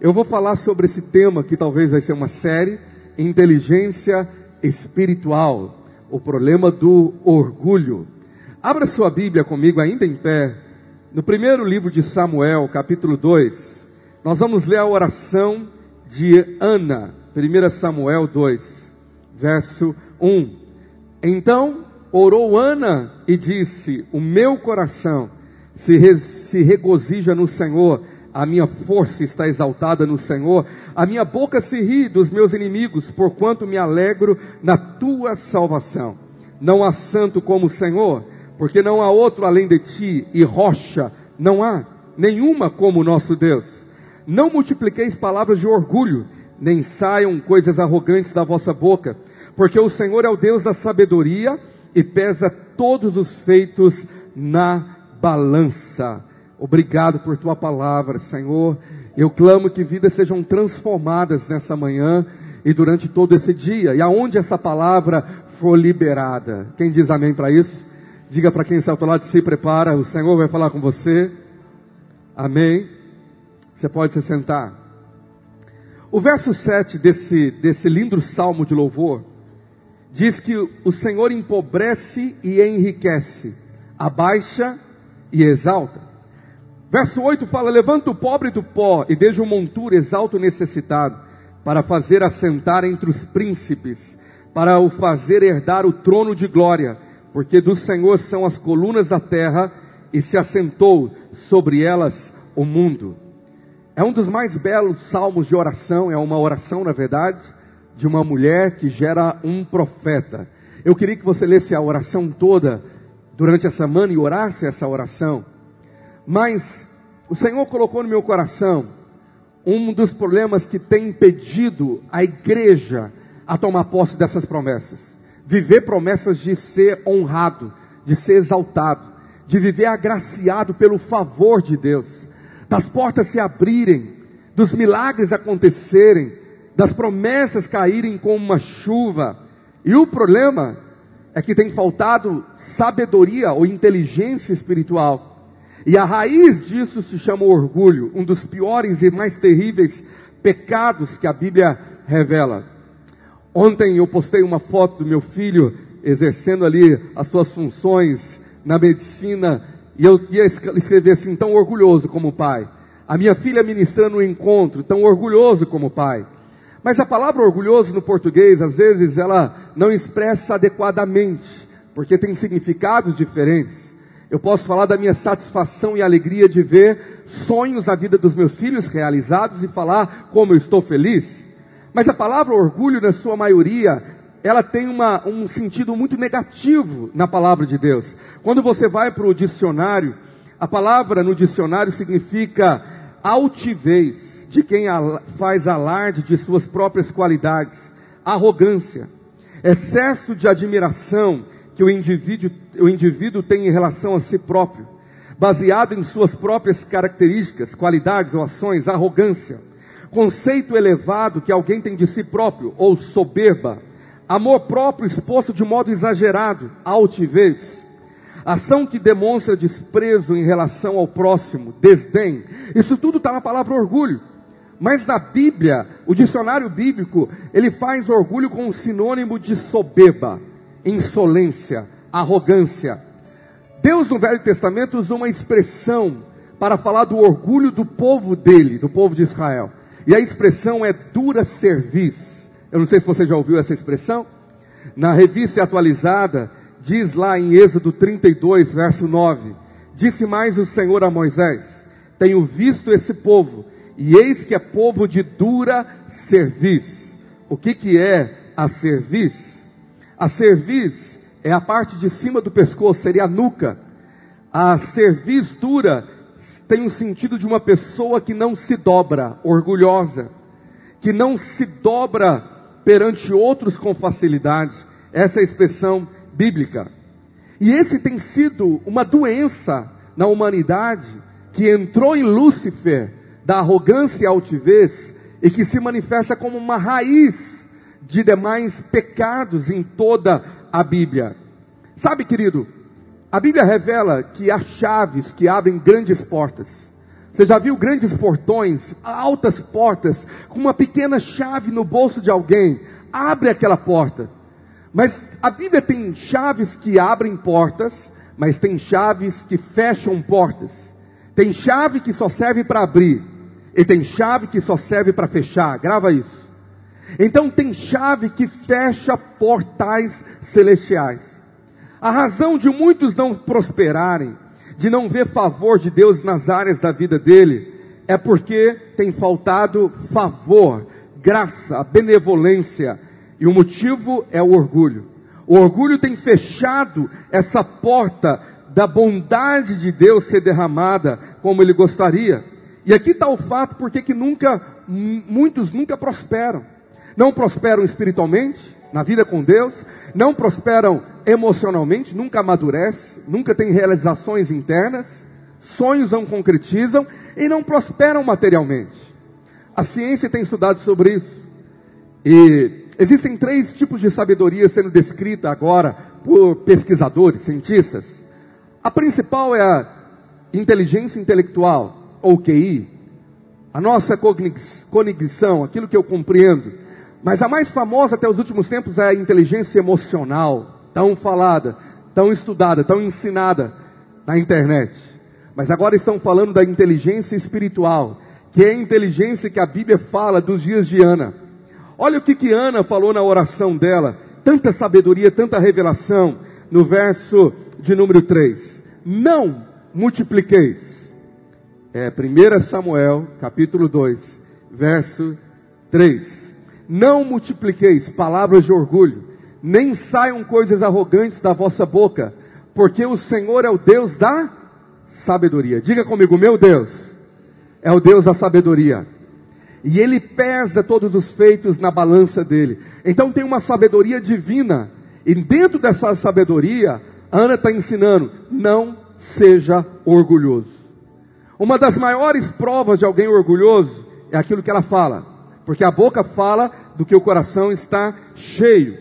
Eu vou falar sobre esse tema que talvez vai ser uma série, inteligência espiritual, o problema do orgulho. Abra sua Bíblia comigo ainda em pé, no primeiro livro de Samuel, capítulo 2. Nós vamos ler a oração de Ana, 1 Samuel 2, verso 1. Então orou Ana e disse: O meu coração se, re, se regozija no Senhor, a minha força está exaltada no Senhor, a minha boca se ri dos meus inimigos, porquanto me alegro na tua salvação. Não há santo como o Senhor, porque não há outro além de ti, e rocha não há nenhuma como o nosso Deus. Não multipliqueis palavras de orgulho, nem saiam coisas arrogantes da vossa boca, porque o Senhor é o Deus da sabedoria e pesa todos os feitos na balança. Obrigado por tua palavra, Senhor. Eu clamo que vidas sejam transformadas nessa manhã e durante todo esse dia. E aonde essa palavra for liberada. Quem diz amém para isso? Diga para quem está ao lado, se prepara, o Senhor vai falar com você. Amém. Você pode se sentar. O verso 7 desse, desse lindo salmo de louvor diz que o Senhor empobrece e enriquece, abaixa e exalta. Verso 8 fala: Levanta o pobre do pó e desde o montura exalta o necessitado, para fazer assentar entre os príncipes, para o fazer herdar o trono de glória, porque do Senhor são as colunas da terra e se assentou sobre elas o mundo. É um dos mais belos salmos de oração, é uma oração, na verdade, de uma mulher que gera um profeta. Eu queria que você lesse a oração toda durante a semana e orasse essa oração. Mas o Senhor colocou no meu coração um dos problemas que tem impedido a igreja a tomar posse dessas promessas. Viver promessas de ser honrado, de ser exaltado, de viver agraciado pelo favor de Deus, das portas se abrirem, dos milagres acontecerem, das promessas caírem como uma chuva. E o problema é que tem faltado sabedoria ou inteligência espiritual. E a raiz disso se chama orgulho, um dos piores e mais terríveis pecados que a Bíblia revela. Ontem eu postei uma foto do meu filho exercendo ali as suas funções na medicina e eu ia escrever assim, tão orgulhoso como pai. A minha filha ministrando um encontro, tão orgulhoso como pai. Mas a palavra orgulhoso no português, às vezes, ela não expressa adequadamente, porque tem significados diferentes. Eu posso falar da minha satisfação e alegria de ver sonhos na vida dos meus filhos realizados e falar como eu estou feliz. Mas a palavra orgulho, na sua maioria, ela tem uma, um sentido muito negativo na palavra de Deus. Quando você vai para o dicionário, a palavra no dicionário significa altivez de quem faz alarde de suas próprias qualidades, arrogância, excesso de admiração que o indivíduo, o indivíduo tem em relação a si próprio, baseado em suas próprias características, qualidades ou ações, arrogância, conceito elevado que alguém tem de si próprio, ou soberba, amor próprio exposto de modo exagerado, altivez, ação que demonstra desprezo em relação ao próximo, desdém, isso tudo está na palavra orgulho. Mas na Bíblia, o dicionário bíblico, ele faz orgulho com sinônimo de soberba, insolência, arrogância. Deus no Velho Testamento usa uma expressão para falar do orgulho do povo dele, do povo de Israel. E a expressão é dura cerviz. Eu não sei se você já ouviu essa expressão. Na revista atualizada, diz lá em Êxodo 32, verso 9: Disse mais o Senhor a Moisés: Tenho visto esse povo e eis que é povo de dura cerviz. O que, que é a cerviz? A cerviz é a parte de cima do pescoço, seria a nuca. A cerviz dura tem o sentido de uma pessoa que não se dobra, orgulhosa, que não se dobra perante outros com facilidade. Essa é a expressão bíblica. E esse tem sido uma doença na humanidade que entrou em Lúcifer da arrogância e altivez e que se manifesta como uma raiz de demais pecados em toda a Bíblia. Sabe, querido, a Bíblia revela que há chaves que abrem grandes portas. Você já viu grandes portões, altas portas, com uma pequena chave no bolso de alguém? Abre aquela porta. Mas a Bíblia tem chaves que abrem portas, mas tem chaves que fecham portas. Tem chave que só serve para abrir, e tem chave que só serve para fechar. Grava isso. Então tem chave que fecha portais celestiais. A razão de muitos não prosperarem, de não ver favor de Deus nas áreas da vida dele, é porque tem faltado favor, graça, benevolência, e o motivo é o orgulho. O orgulho tem fechado essa porta da bondade de Deus ser derramada como ele gostaria. E aqui está o fato porque que nunca, muitos nunca prosperam. Não prosperam espiritualmente, na vida com Deus, não prosperam emocionalmente, nunca amadurecem, nunca têm realizações internas, sonhos não concretizam e não prosperam materialmente. A ciência tem estudado sobre isso. E existem três tipos de sabedoria sendo descrita agora por pesquisadores, cientistas. A principal é a inteligência intelectual, ou QI, a nossa cognição, aquilo que eu compreendo. Mas a mais famosa até os últimos tempos é a inteligência emocional, tão falada, tão estudada, tão ensinada na internet. Mas agora estão falando da inteligência espiritual, que é a inteligência que a Bíblia fala dos dias de Ana. Olha o que, que Ana falou na oração dela, tanta sabedoria, tanta revelação, no verso de número 3 não multipliqueis. É 1 Samuel, capítulo 2, verso 3. Não multipliqueis palavras de orgulho, nem saiam coisas arrogantes da vossa boca, porque o Senhor é o Deus da sabedoria. Diga comigo, meu Deus é o Deus da sabedoria. E ele pesa todos os feitos na balança dele. Então tem uma sabedoria divina. E dentro dessa sabedoria, Ana está ensinando: não seja orgulhoso. Uma das maiores provas de alguém orgulhoso é aquilo que ela fala, porque a boca fala do que o coração está cheio.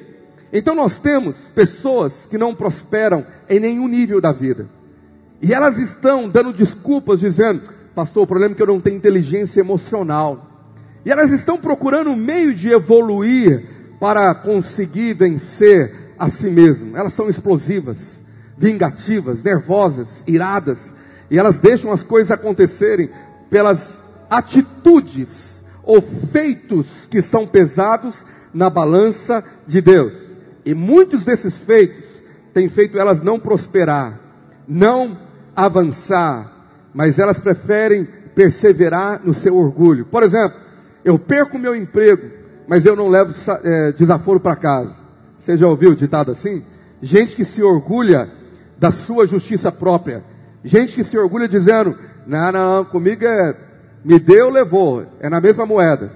Então nós temos pessoas que não prosperam em nenhum nível da vida. E elas estão dando desculpas, dizendo: Pastor, o problema é que eu não tenho inteligência emocional. E elas estão procurando um meio de evoluir para conseguir vencer a si mesmas. Elas são explosivas vingativas, nervosas, iradas, e elas deixam as coisas acontecerem pelas atitudes ou feitos que são pesados na balança de Deus. E muitos desses feitos têm feito elas não prosperar, não avançar, mas elas preferem perseverar no seu orgulho. Por exemplo, eu perco meu emprego, mas eu não levo é, desaforo para casa. Você já ouviu o ditado assim? Gente que se orgulha da sua justiça própria. Gente que se orgulha dizendo: não, não, comigo é me deu, levou, é na mesma moeda.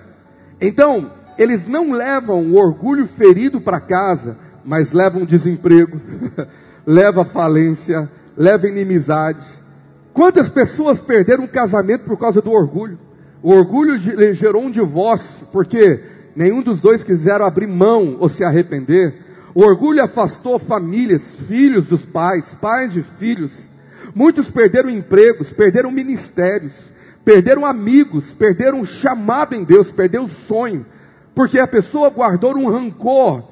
Então, eles não levam o orgulho ferido para casa, mas levam desemprego, leva falência, leva inimizade. Quantas pessoas perderam um casamento por causa do orgulho? O orgulho gerou um divórcio, porque nenhum dos dois quiseram abrir mão ou se arrepender. O orgulho afastou famílias, filhos dos pais, pais de filhos. Muitos perderam empregos, perderam ministérios, perderam amigos, perderam um chamado em Deus, perderam o sonho, porque a pessoa guardou um rancor,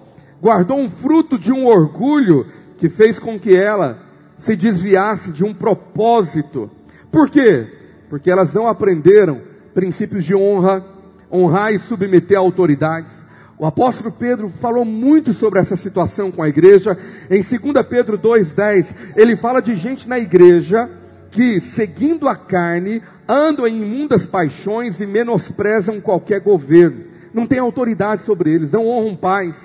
guardou um fruto de um orgulho que fez com que ela se desviasse de um propósito. Por quê? Porque elas não aprenderam princípios de honra, honrar e submeter a autoridades. O apóstolo Pedro falou muito sobre essa situação com a igreja. Em 2 Pedro 2,10, ele fala de gente na igreja que, seguindo a carne, andam em imundas paixões e menosprezam qualquer governo. Não tem autoridade sobre eles, não honram pais,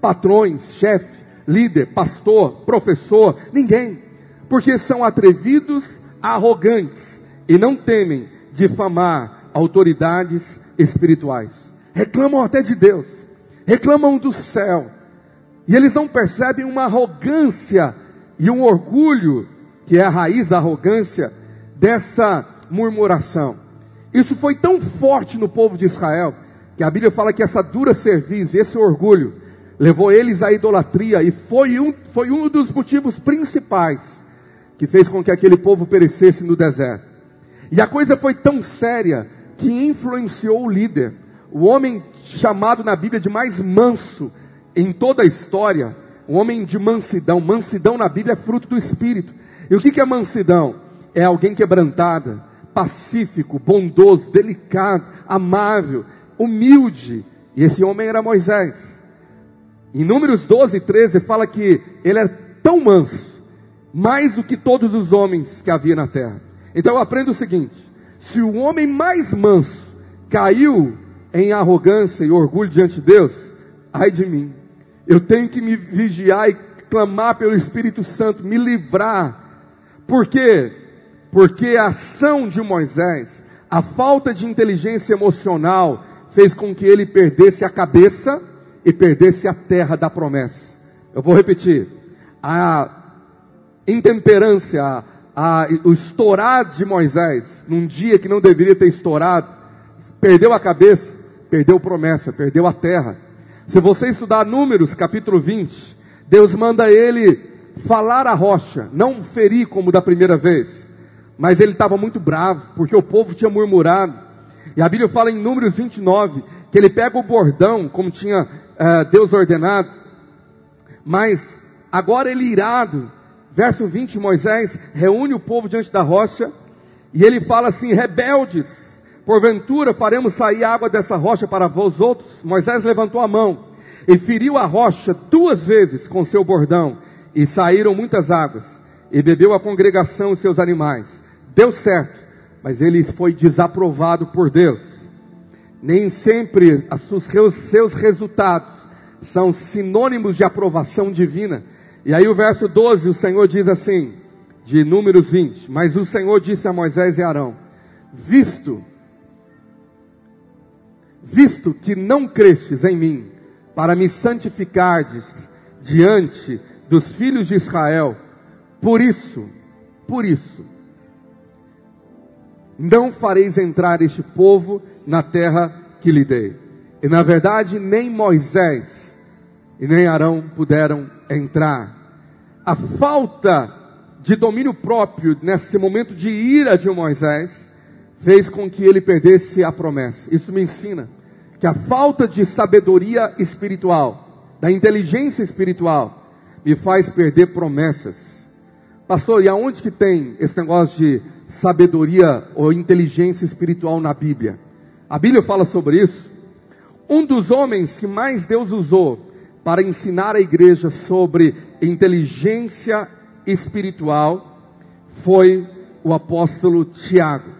patrões, chefe, líder, pastor, professor, ninguém. Porque são atrevidos, arrogantes e não temem difamar autoridades espirituais. Reclamam até de Deus reclamam do céu, e eles não percebem uma arrogância e um orgulho, que é a raiz da arrogância, dessa murmuração. Isso foi tão forte no povo de Israel, que a Bíblia fala que essa dura cerviz, esse orgulho, levou eles à idolatria, e foi um, foi um dos motivos principais que fez com que aquele povo perecesse no deserto. E a coisa foi tão séria que influenciou o líder, o homem chamado na Bíblia de mais manso em toda a história, o homem de mansidão. Mansidão na Bíblia é fruto do Espírito. E o que é mansidão? É alguém quebrantada, pacífico, bondoso, delicado, amável, humilde. E esse homem era Moisés. Em Números 12 e 13 fala que ele é tão manso, mais do que todos os homens que havia na terra. Então eu aprendo o seguinte: se o homem mais manso caiu em arrogância e orgulho diante de Deus, ai de mim. Eu tenho que me vigiar e clamar pelo Espírito Santo, me livrar. Por quê? Porque a ação de Moisés, a falta de inteligência emocional, fez com que ele perdesse a cabeça e perdesse a terra da promessa. Eu vou repetir. A intemperância, a, a, o estourar de Moisés, num dia que não deveria ter estourado, perdeu a cabeça, perdeu promessa, perdeu a terra. Se você estudar Números, capítulo 20, Deus manda ele falar a rocha, não ferir como da primeira vez. Mas ele estava muito bravo, porque o povo tinha murmurado. E a Bíblia fala em Números 29, que ele pega o bordão, como tinha uh, Deus ordenado. Mas agora ele irado, verso 20, Moisés reúne o povo diante da rocha, e ele fala assim: rebeldes, porventura faremos sair água dessa rocha para vós outros? Moisés levantou a mão e feriu a rocha duas vezes com seu bordão, e saíram muitas águas, e bebeu a congregação e seus animais deu certo, mas ele foi desaprovado por Deus. Nem sempre os seus resultados são sinônimos de aprovação divina. E aí o verso 12, o Senhor diz assim, de Números 20: Mas o Senhor disse a Moisés e Arão: Visto, visto que não crestes em mim, para me santificardes diante dos filhos de Israel, por isso, por isso, não fareis entrar este povo na terra que lhe dei. E na verdade, nem Moisés e nem Arão puderam entrar. A falta de domínio próprio nesse momento de ira de Moisés fez com que ele perdesse a promessa. Isso me ensina que a falta de sabedoria espiritual, da inteligência espiritual, me faz perder promessas. Pastor, e aonde que tem esse negócio de sabedoria ou inteligência espiritual na Bíblia. A Bíblia fala sobre isso. Um dos homens que mais Deus usou para ensinar a igreja sobre inteligência espiritual foi o apóstolo Tiago.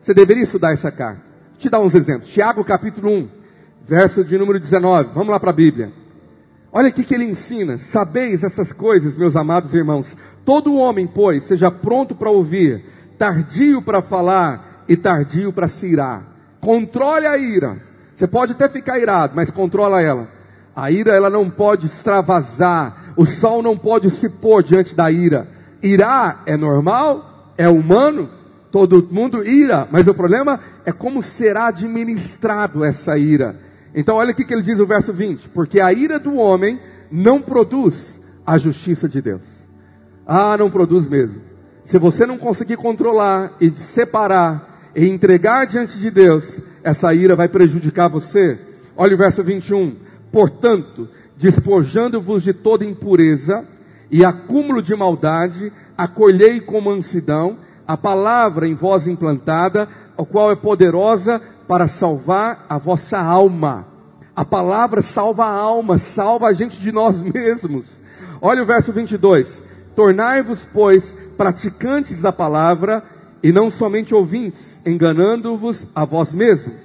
Você deveria estudar essa carta. Vou te dar uns exemplos. Tiago capítulo 1, verso de número 19. Vamos lá para a Bíblia. Olha aqui que ele ensina. Sabeis essas coisas, meus amados irmãos. Todo homem, pois, seja pronto para ouvir, tardio para falar e tardio para se irar. Controle a ira. Você pode até ficar irado, mas controla ela. A ira ela não pode extravasar. O sol não pode se pôr diante da ira. Irar é normal, é humano, todo mundo ira, mas o problema é como será administrado essa ira. Então olha o que ele diz no verso 20: porque a ira do homem não produz a justiça de Deus. Ah, não produz mesmo. Se você não conseguir controlar e separar e entregar diante de Deus, essa ira vai prejudicar você. Olha o verso 21. Portanto, despojando-vos de toda impureza e acúmulo de maldade, acolhei com mansidão a palavra em vós implantada, a qual é poderosa para salvar a vossa alma. A palavra salva a alma, salva a gente de nós mesmos. Olha o verso 22. Tornai-vos, pois, praticantes da palavra e não somente ouvintes, enganando-vos a vós mesmos.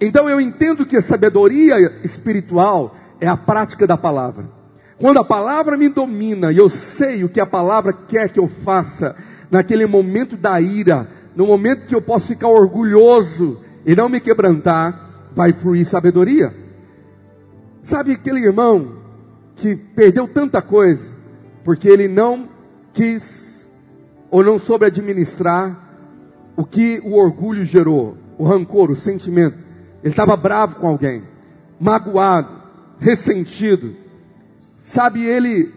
Então eu entendo que a sabedoria espiritual é a prática da palavra. Quando a palavra me domina e eu sei o que a palavra quer que eu faça, naquele momento da ira, no momento que eu posso ficar orgulhoso e não me quebrantar, vai fluir sabedoria. Sabe aquele irmão que perdeu tanta coisa porque ele não quis ou não soube administrar o que o orgulho gerou, o rancor, o sentimento. Ele estava bravo com alguém, magoado, ressentido. Sabe, ele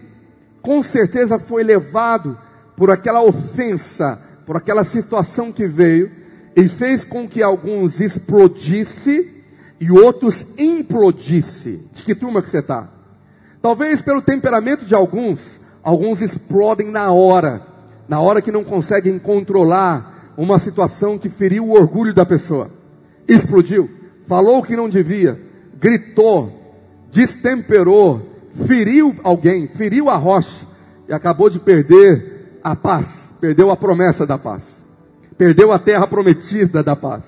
com certeza foi levado por aquela ofensa por aquela situação que veio e fez com que alguns explodisse e outros implodisse. De que turma que você está? Talvez pelo temperamento de alguns, alguns explodem na hora, na hora que não conseguem controlar uma situação que feriu o orgulho da pessoa. Explodiu, falou o que não devia, gritou, destemperou, feriu alguém, feriu a rocha e acabou de perder a paz, perdeu a promessa da paz, perdeu a terra prometida da paz.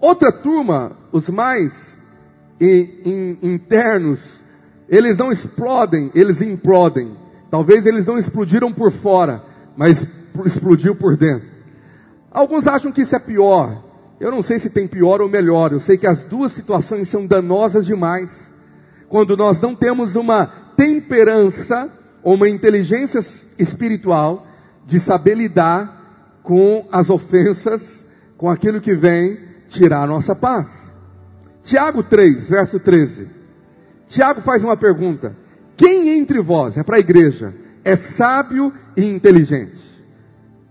Outra turma, os mais internos, eles não explodem, eles implodem. Talvez eles não explodiram por fora, mas explodiu por dentro. Alguns acham que isso é pior. Eu não sei se tem pior ou melhor. Eu sei que as duas situações são danosas demais. Quando nós não temos uma temperança ou uma inteligência espiritual de saber lidar com as ofensas, com aquilo que vem tirar a nossa paz. Tiago 3, verso 13. Tiago faz uma pergunta: Quem entre vós, é para a igreja, é sábio e inteligente?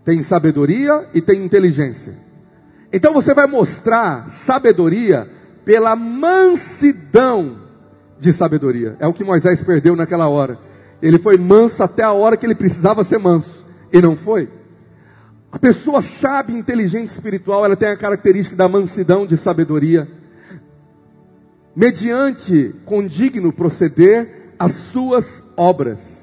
Tem sabedoria e tem inteligência. Então você vai mostrar sabedoria pela mansidão de sabedoria. É o que Moisés perdeu naquela hora. Ele foi manso até a hora que ele precisava ser manso. E não foi. A pessoa sábia, inteligente espiritual, ela tem a característica da mansidão de sabedoria. Mediante condigno proceder as suas obras.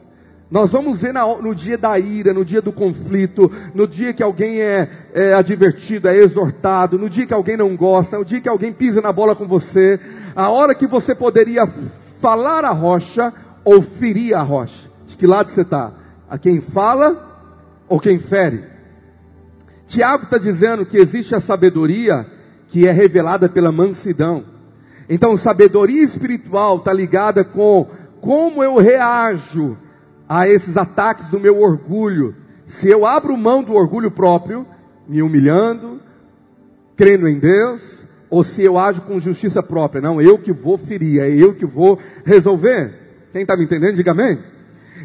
Nós vamos ver no dia da ira, no dia do conflito, no dia que alguém é, é, advertido, é exortado, no dia que alguém não gosta, no dia que alguém pisa na bola com você, a hora que você poderia falar a rocha ou ferir a rocha. De que lado você está? A quem fala ou quem fere? Tiago está dizendo que existe a sabedoria que é revelada pela mansidão. Então, sabedoria espiritual está ligada com como eu reajo a esses ataques do meu orgulho. Se eu abro mão do orgulho próprio, me humilhando, crendo em Deus, ou se eu ajo com justiça própria, não, eu que vou ferir, é eu que vou resolver. Quem está me entendendo, diga amém.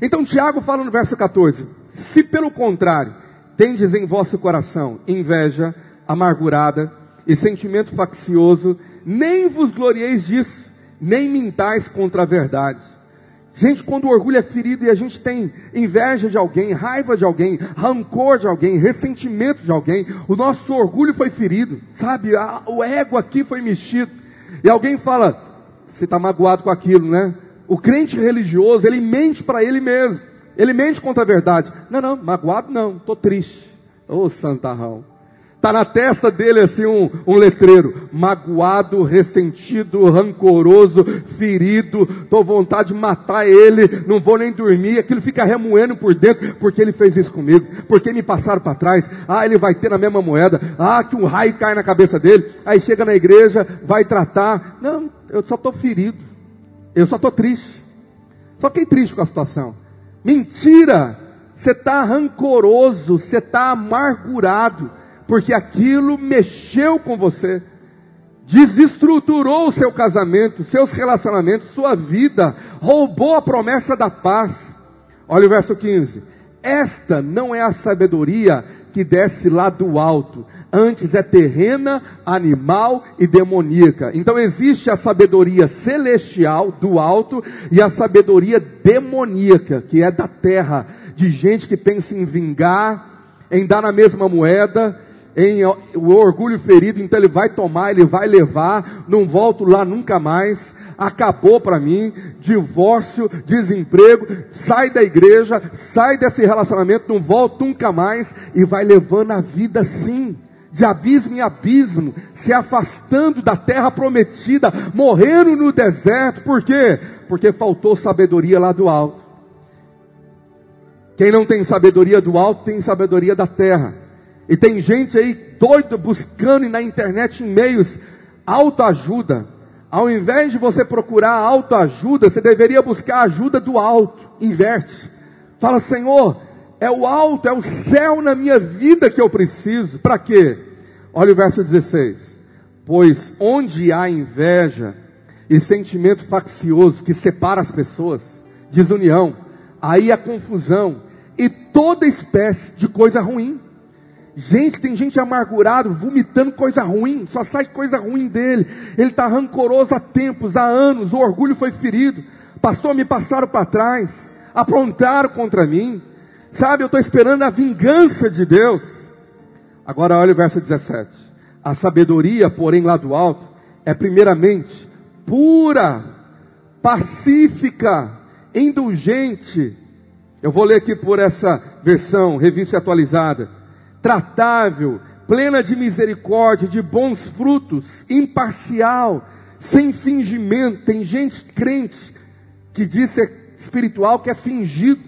Então Tiago fala no verso 14: Se pelo contrário, tendes em vosso coração inveja, amargurada e sentimento faccioso, nem vos glorieis disso, nem mintais contra a verdade Gente, quando o orgulho é ferido e a gente tem inveja de alguém, raiva de alguém, rancor de alguém, ressentimento de alguém, o nosso orgulho foi ferido, sabe? o ego aqui foi mexido. E alguém fala, você está magoado com aquilo, né? O crente religioso, ele mente para ele mesmo. Ele mente contra a verdade. Não, não, magoado não, estou triste. Ô oh, santarrão. Está na testa dele assim um, um letreiro: magoado, ressentido, rancoroso, ferido. Estou vontade de matar ele, não vou nem dormir. Aquilo fica remoendo por dentro, porque ele fez isso comigo, porque me passaram para trás. Ah, ele vai ter na mesma moeda. Ah, que um raio cai na cabeça dele. Aí chega na igreja, vai tratar. Não, eu só estou ferido, eu só estou triste. Só fiquei triste com a situação. Mentira! Você está rancoroso, você está amargurado porque aquilo mexeu com você, desestruturou o seu casamento, seus relacionamentos, sua vida, roubou a promessa da paz. Olha o verso 15: Esta não é a sabedoria que desce lá do alto, antes é terrena, animal e demoníaca. Então existe a sabedoria celestial do alto e a sabedoria demoníaca, que é da terra, de gente que pensa em vingar, em dar na mesma moeda, em o orgulho ferido, então ele vai tomar, ele vai levar, não volto lá nunca mais, acabou para mim, divórcio, desemprego, sai da igreja, sai desse relacionamento, não volto nunca mais, e vai levando a vida assim, de abismo em abismo, se afastando da terra prometida, morrendo no deserto, por quê? Porque faltou sabedoria lá do alto. Quem não tem sabedoria do alto, tem sabedoria da terra. E tem gente aí doida buscando na internet em meios autoajuda. Ao invés de você procurar autoajuda, você deveria buscar a ajuda do alto. Inverte. Fala, Senhor, é o alto, é o céu na minha vida que eu preciso. Para quê? Olha o verso 16. Pois onde há inveja e sentimento faccioso que separa as pessoas, desunião, aí há confusão e toda espécie de coisa ruim. Gente, tem gente amargurado, vomitando coisa ruim, só sai coisa ruim dele. Ele está rancoroso há tempos, há anos, o orgulho foi ferido. Pastor, me passaram para trás, aprontaram contra mim. Sabe, eu estou esperando a vingança de Deus. Agora olha o verso 17. A sabedoria, porém, lá do alto, é primeiramente pura, pacífica, indulgente. Eu vou ler aqui por essa versão, revista atualizada tratável, plena de misericórdia, de bons frutos, imparcial, sem fingimento. Tem gente crente que diz ser espiritual que é fingido.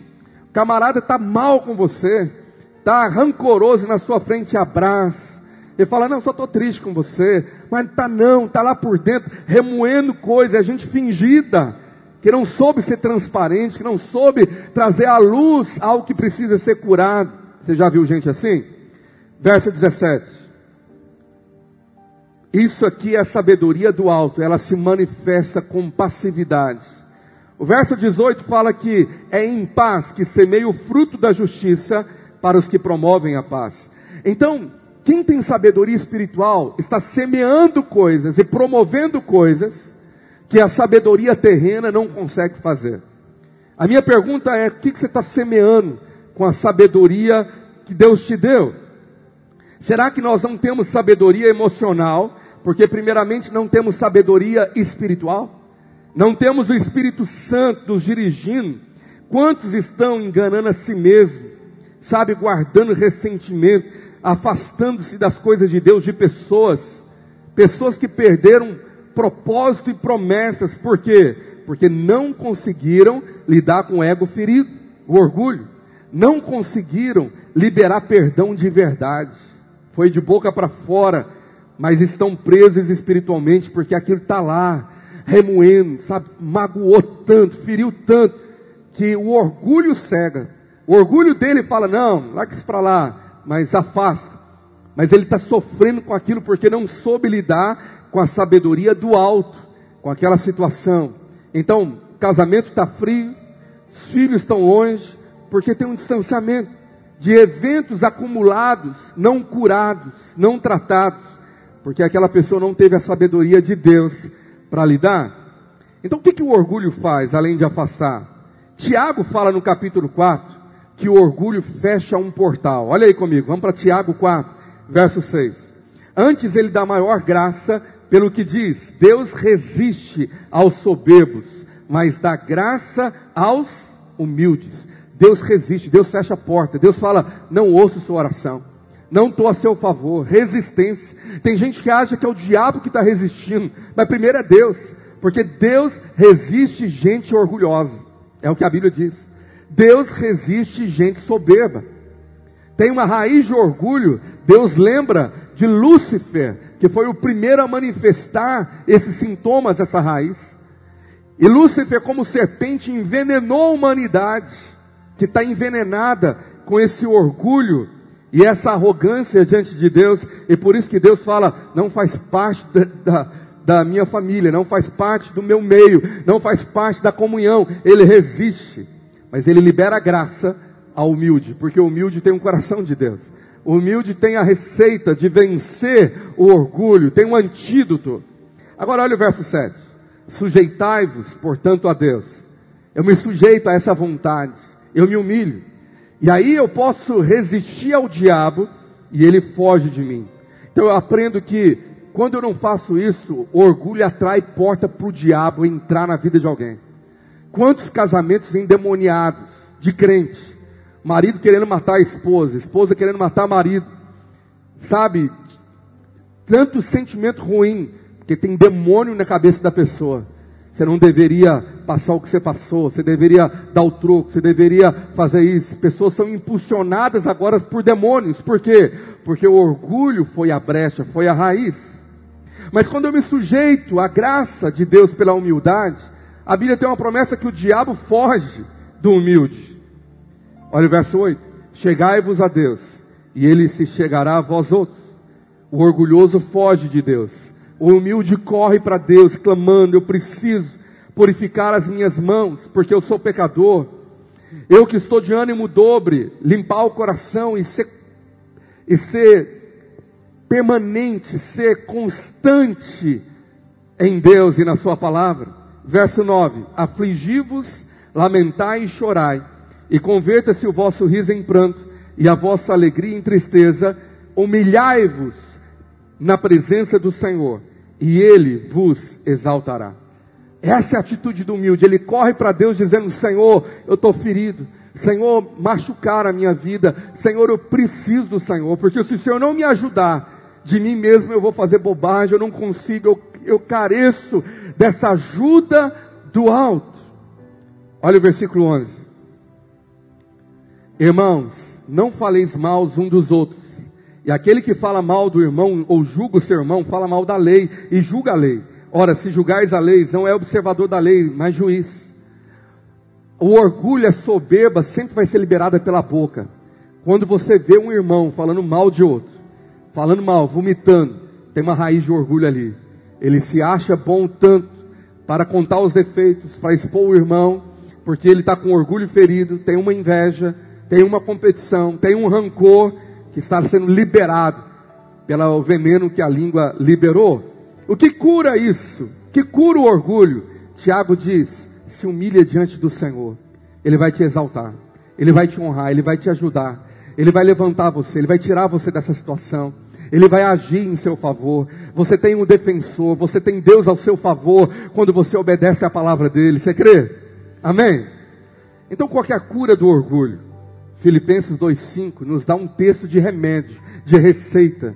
O camarada está mal com você, está rancoroso na sua frente, abraça. Ele fala, não, só estou triste com você. Mas está não, está lá por dentro, remoendo coisas, é gente fingida, que não soube ser transparente, que não soube trazer à luz algo que precisa ser curado. Você já viu gente assim? Verso 17. Isso aqui é a sabedoria do alto, ela se manifesta com passividade. O verso 18 fala que é em paz que semeia o fruto da justiça para os que promovem a paz. Então, quem tem sabedoria espiritual está semeando coisas e promovendo coisas que a sabedoria terrena não consegue fazer. A minha pergunta é: o que você está semeando com a sabedoria que Deus te deu? Será que nós não temos sabedoria emocional? Porque, primeiramente, não temos sabedoria espiritual? Não temos o Espírito Santo nos dirigindo? Quantos estão enganando a si mesmo? Sabe, guardando ressentimento, afastando-se das coisas de Deus, de pessoas, pessoas que perderam propósito e promessas, por quê? Porque não conseguiram lidar com o ego ferido, o orgulho, não conseguiram liberar perdão de verdade foi de boca para fora, mas estão presos espiritualmente porque aquilo está lá, remoendo, sabe, magoou tanto, feriu tanto, que o orgulho cega. O orgulho dele fala: não, larga isso para lá, mas afasta. Mas ele está sofrendo com aquilo porque não soube lidar com a sabedoria do alto, com aquela situação. Então, casamento está frio, os filhos estão longe, porque tem um distanciamento de eventos acumulados, não curados, não tratados, porque aquela pessoa não teve a sabedoria de Deus para lidar. Então o que, que o orgulho faz, além de afastar? Tiago fala no capítulo 4 que o orgulho fecha um portal. Olha aí comigo, vamos para Tiago 4, verso 6. Antes ele dá maior graça pelo que diz: Deus resiste aos soberbos, mas dá graça aos humildes. Deus resiste, Deus fecha a porta, Deus fala: não ouço sua oração, não estou a seu favor, resistência. Tem gente que acha que é o diabo que está resistindo, mas primeiro é Deus, porque Deus resiste gente orgulhosa, é o que a Bíblia diz. Deus resiste gente soberba. Tem uma raiz de orgulho, Deus lembra de Lúcifer, que foi o primeiro a manifestar esses sintomas dessa raiz. E Lúcifer, como serpente, envenenou a humanidade que está envenenada com esse orgulho e essa arrogância diante de Deus, e por isso que Deus fala: não faz parte da, da, da minha família, não faz parte do meu meio, não faz parte da comunhão. Ele resiste, mas ele libera a graça ao humilde, porque o humilde tem um coração de Deus. O humilde tem a receita de vencer o orgulho, tem um antídoto. Agora olha o verso 7. Sujeitai-vos, portanto, a Deus. Eu me sujeito a essa vontade eu me humilho. E aí eu posso resistir ao diabo e ele foge de mim. Então eu aprendo que quando eu não faço isso, orgulho atrai porta para o diabo entrar na vida de alguém. Quantos casamentos endemoniados de crente, marido querendo matar a esposa, esposa querendo matar marido, sabe? Tanto sentimento ruim, porque tem demônio na cabeça da pessoa. Você não deveria passar o que você passou, você deveria dar o troco, você deveria fazer isso. Pessoas são impulsionadas agora por demônios. Por quê? Porque o orgulho foi a brecha, foi a raiz. Mas quando eu me sujeito à graça de Deus pela humildade, a Bíblia tem uma promessa que o diabo foge do humilde. Olha o verso 8: Chegai-vos a Deus, e ele se chegará a vós outros. O orgulhoso foge de Deus o humilde corre para Deus, clamando: Eu preciso purificar as minhas mãos, porque eu sou pecador. Eu que estou de ânimo dobre, limpar o coração e ser e ser permanente, ser constante em Deus e na Sua palavra. Verso 9: Afligi-vos, lamentai e chorai, e converta-se o vosso riso em pranto, e a vossa alegria em tristeza, humilhai-vos na presença do Senhor, e Ele vos exaltará. Essa é a atitude do humilde. Ele corre para Deus dizendo: Senhor, eu estou ferido. Senhor, machucar a minha vida. Senhor, eu preciso do Senhor. Porque se o Senhor não me ajudar, de mim mesmo eu vou fazer bobagem. Eu não consigo, eu, eu careço dessa ajuda do alto. Olha o versículo 11. Irmãos, não faleis mal um dos outros. E aquele que fala mal do irmão ou julga o seu irmão, fala mal da lei e julga a lei. Ora, se julgais a lei, não é observador da lei, mas juiz. O orgulho, a soberba sempre vai ser liberada pela boca. Quando você vê um irmão falando mal de outro, falando mal, vomitando, tem uma raiz de orgulho ali. Ele se acha bom tanto para contar os defeitos, para expor o irmão, porque ele está com orgulho ferido, tem uma inveja, tem uma competição, tem um rancor que está sendo liberado pelo veneno que a língua liberou. O que cura isso? Que cura o orgulho? Tiago diz: se humilha diante do Senhor, Ele vai te exaltar, Ele vai te honrar, Ele vai te ajudar, Ele vai levantar você, Ele vai tirar você dessa situação. Ele vai agir em seu favor. Você tem um defensor, você tem Deus ao seu favor quando você obedece à palavra dele. Você crê? Amém? Então, qual é a cura do orgulho? Filipenses 2,5 nos dá um texto de remédio, de receita.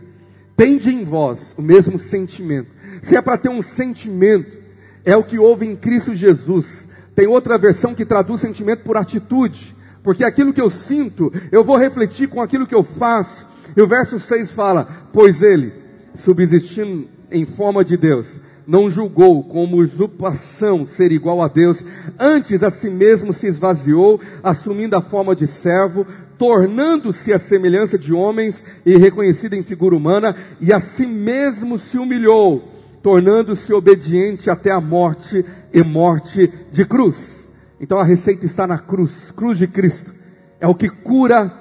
Tende em vós o mesmo sentimento se é para ter um sentimento, é o que houve em Cristo Jesus. Tem outra versão que traduz sentimento por atitude, porque aquilo que eu sinto, eu vou refletir com aquilo que eu faço. E o verso 6 fala: Pois ele, subsistindo em forma de Deus, não julgou como usurpação ser igual a Deus, antes a si mesmo se esvaziou, assumindo a forma de servo, tornando-se a semelhança de homens e reconhecido em figura humana, e a si mesmo se humilhou tornando-se obediente até a morte e morte de cruz. Então a receita está na cruz, cruz de Cristo. É o que cura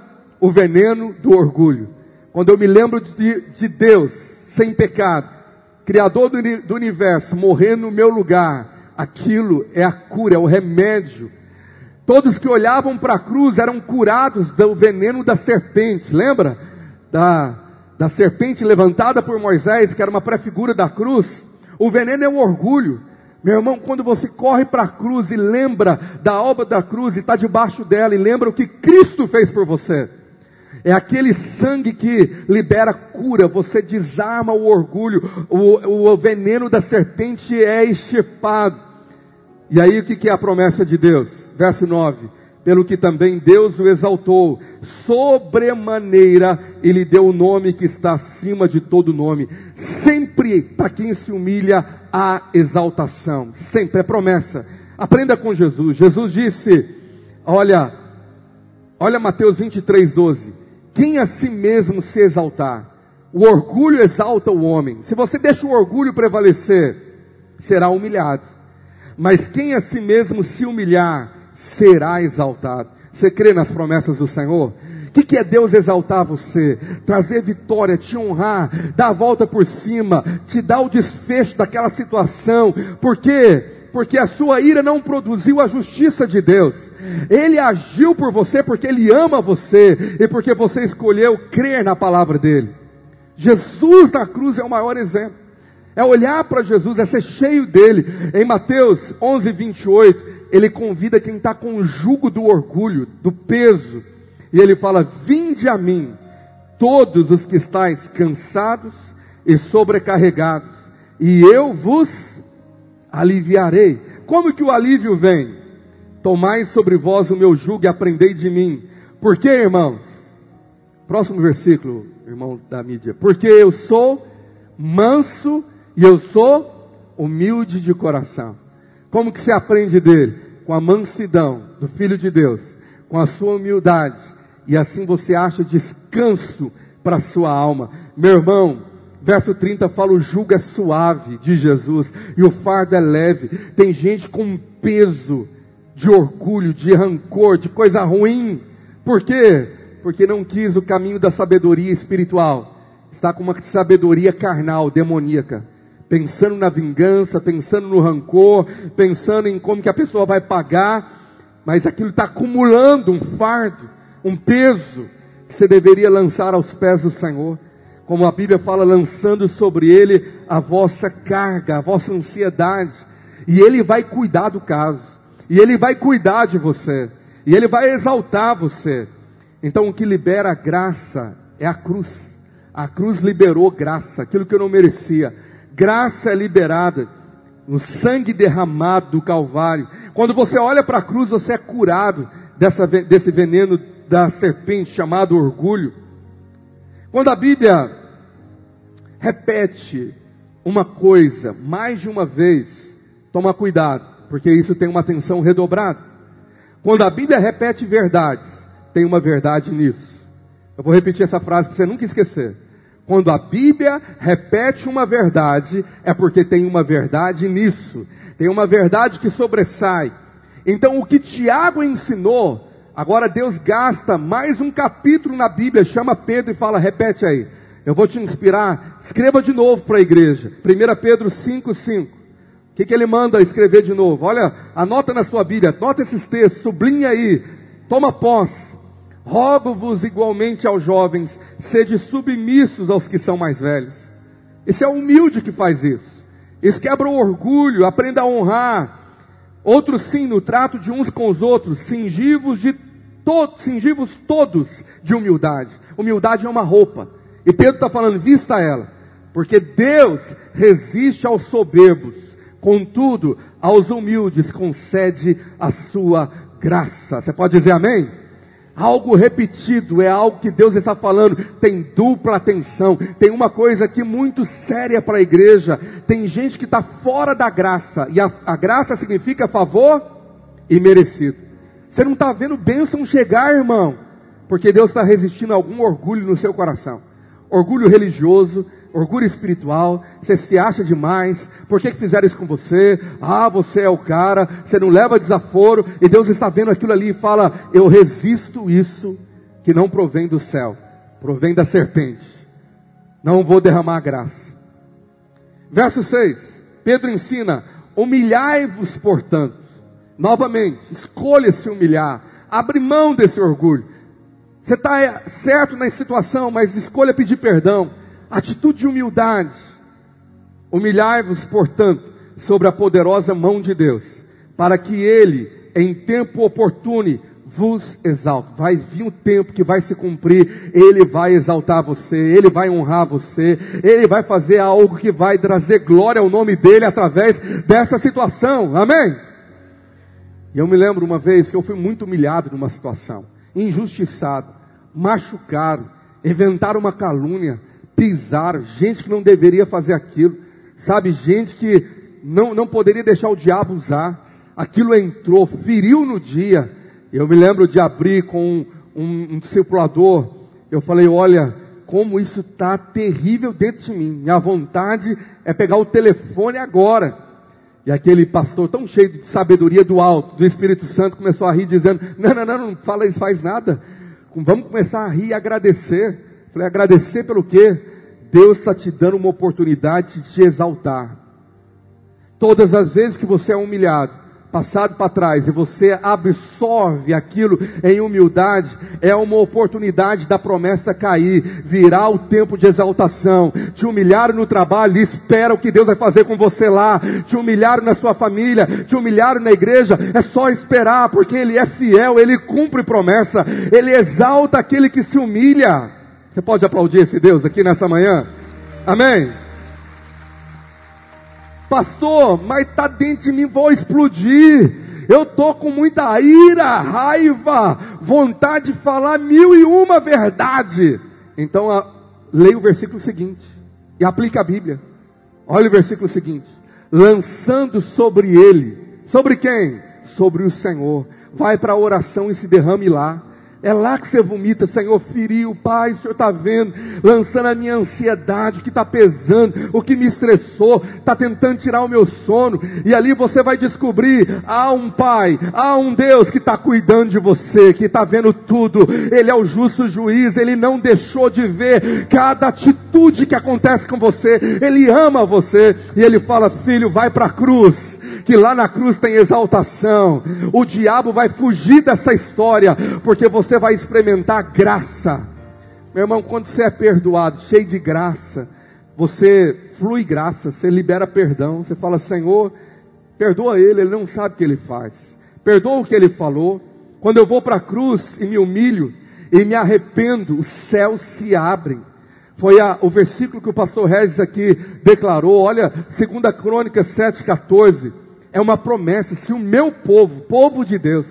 o veneno do orgulho. Quando eu me lembro de, de Deus, sem pecado, Criador do, do universo, morrer no meu lugar, aquilo é a cura, é o remédio. Todos que olhavam para a cruz eram curados do veneno da serpente, lembra? Da, da serpente levantada por Moisés, que era uma prefigura da cruz, o veneno é um orgulho. Meu irmão, quando você corre para a cruz e lembra da obra da cruz e está debaixo dela e lembra o que Cristo fez por você, é aquele sangue que libera cura, você desarma o orgulho, o, o veneno da serpente é extirpado. E aí o que, que é a promessa de Deus? Verso 9: pelo que também Deus o exaltou sobremaneira e lhe deu o nome que está acima de todo nome. Sempre para quem se humilha há exaltação, sempre é promessa. Aprenda com Jesus. Jesus disse: Olha, olha Mateus 23, 12. Quem a si mesmo se exaltar, o orgulho exalta o homem. Se você deixa o orgulho prevalecer, será humilhado. Mas quem a si mesmo se humilhar, será exaltado. Você crê nas promessas do Senhor? O que, que, é Deus exaltar você? Trazer vitória, te honrar, dar a volta por cima, te dar o desfecho daquela situação. Por quê? Porque a sua ira não produziu a justiça de Deus. Ele agiu por você porque Ele ama você e porque você escolheu crer na palavra dEle. Jesus na cruz é o maior exemplo. É olhar para Jesus, é ser cheio dele. Em Mateus 11, 28, ele convida quem está com o jugo do orgulho, do peso, e ele fala: Vinde a mim, todos os que estáis cansados e sobrecarregados, e eu vos aliviarei. Como que o alívio vem? Tomai sobre vós o meu jugo e aprendei de mim. Por quê, irmãos? Próximo versículo, irmão da mídia. Porque eu sou manso e eu sou humilde de coração. Como que se aprende dele? Com a mansidão do Filho de Deus, com a sua humildade, e assim você acha descanso para a sua alma. Meu irmão, verso 30 fala: o jugo é suave de Jesus e o fardo é leve. Tem gente com peso de orgulho, de rancor, de coisa ruim. Por quê? Porque não quis o caminho da sabedoria espiritual. Está com uma sabedoria carnal, demoníaca. Pensando na vingança, pensando no rancor, pensando em como que a pessoa vai pagar. Mas aquilo está acumulando um fardo, um peso que você deveria lançar aos pés do Senhor. Como a Bíblia fala, lançando sobre ele a vossa carga, a vossa ansiedade. E ele vai cuidar do caso. E ele vai cuidar de você. E ele vai exaltar você. Então o que libera a graça é a cruz. A cruz liberou graça, aquilo que eu não merecia. Graça é liberada no sangue derramado do Calvário. Quando você olha para a cruz, você é curado dessa, desse veneno da serpente chamado orgulho. Quando a Bíblia repete uma coisa mais de uma vez, toma cuidado, porque isso tem uma atenção redobrada. Quando a Bíblia repete verdades, tem uma verdade nisso. Eu vou repetir essa frase para você nunca esquecer. Quando a Bíblia repete uma verdade, é porque tem uma verdade nisso. Tem uma verdade que sobressai. Então, o que Tiago ensinou, agora Deus gasta mais um capítulo na Bíblia, chama Pedro e fala: repete aí. Eu vou te inspirar. Escreva de novo para a igreja. 1 Pedro 5,5. O que, que ele manda escrever de novo? Olha, anota na sua Bíblia, anota esses textos, sublinha aí, toma posse. Rogo-vos igualmente aos jovens, sede submissos aos que são mais velhos. Esse é o humilde que faz isso. Esse quebra o orgulho, aprenda a honrar. Outros sim, no trato de uns com os outros, cingivos de todos, cingivos todos de humildade. Humildade é uma roupa. E Pedro está falando, vista ela. Porque Deus resiste aos soberbos, contudo, aos humildes concede a sua graça. Você pode dizer amém? Algo repetido é algo que Deus está falando, tem dupla atenção, tem uma coisa aqui muito séria para a igreja. Tem gente que está fora da graça, e a, a graça significa favor e merecido. Você não está vendo bênção chegar, irmão, porque Deus está resistindo a algum orgulho no seu coração orgulho religioso, orgulho espiritual, você se acha demais, por que, fizeram isso com você? Ah, você é o cara, você não leva desaforo, e Deus está vendo aquilo ali e fala: Eu resisto isso que não provém do céu, provém da serpente, não vou derramar graça. Verso 6, Pedro ensina: Humilhai-vos, portanto, novamente, escolha se humilhar, abre mão desse orgulho. Você está certo na situação, mas escolha pedir perdão. Atitude de humildade. Humilhai-vos, portanto, sobre a poderosa mão de Deus, para que Ele, em tempo oportuno, vos exalte. Vai vir um tempo que vai se cumprir, Ele vai exaltar você, Ele vai honrar você, Ele vai fazer algo que vai trazer glória ao nome dEle através dessa situação. Amém? E eu me lembro uma vez que eu fui muito humilhado numa situação, injustiçado, machucado, inventaram uma calúnia, pisaram, gente que não deveria fazer aquilo, sabe, gente que não, não poderia deixar o diabo usar, aquilo entrou, feriu no dia. Eu me lembro de abrir com um, um, um discipulador, eu falei, olha, como isso está terrível dentro de mim, minha vontade é pegar o telefone agora. E aquele pastor tão cheio de sabedoria do alto, do Espírito Santo, começou a rir dizendo, não, não, não, não fala isso, faz nada. Vamos começar a rir e agradecer. Falei, agradecer pelo quê? Deus está te dando uma oportunidade de te exaltar. Todas as vezes que você é humilhado, passado para trás e você absorve aquilo em humildade, é uma oportunidade da promessa cair, virá o tempo de exaltação, te humilhar no trabalho, espera o que Deus vai fazer com você lá, te humilhar na sua família, te humilhar na igreja, é só esperar, porque Ele é fiel, Ele cumpre promessa, Ele exalta aquele que se humilha. Você pode aplaudir esse Deus aqui nessa manhã? Amém? Pastor, mas está dentro de mim, vou explodir. Eu tô com muita ira, raiva, vontade de falar mil e uma verdade. Então, a, leia o versículo seguinte e aplica a Bíblia. Olha o versículo seguinte: lançando sobre ele, sobre quem? Sobre o Senhor. Vai para a oração e se derrame lá. É lá que você vomita, Senhor, feriu, Pai, o Senhor está vendo, lançando a minha ansiedade que está pesando, o que me estressou, está tentando tirar o meu sono, e ali você vai descobrir, há um Pai, há um Deus que está cuidando de você, que está vendo tudo, Ele é o justo juiz, Ele não deixou de ver cada atitude que acontece com você, Ele ama você, e Ele fala, filho, vai para a cruz, que lá na cruz tem exaltação. O diabo vai fugir dessa história, porque você vai experimentar graça. Meu irmão, quando você é perdoado, cheio de graça, você flui graça, você libera perdão, você fala, Senhor, perdoa ele, ele não sabe o que ele faz. Perdoa o que ele falou. Quando eu vou para a cruz e me humilho e me arrependo, os céus se abrem. Foi a, o versículo que o pastor Regis aqui declarou. Olha, 2 Crônica 7,14 é uma promessa. Se o meu povo, povo de Deus,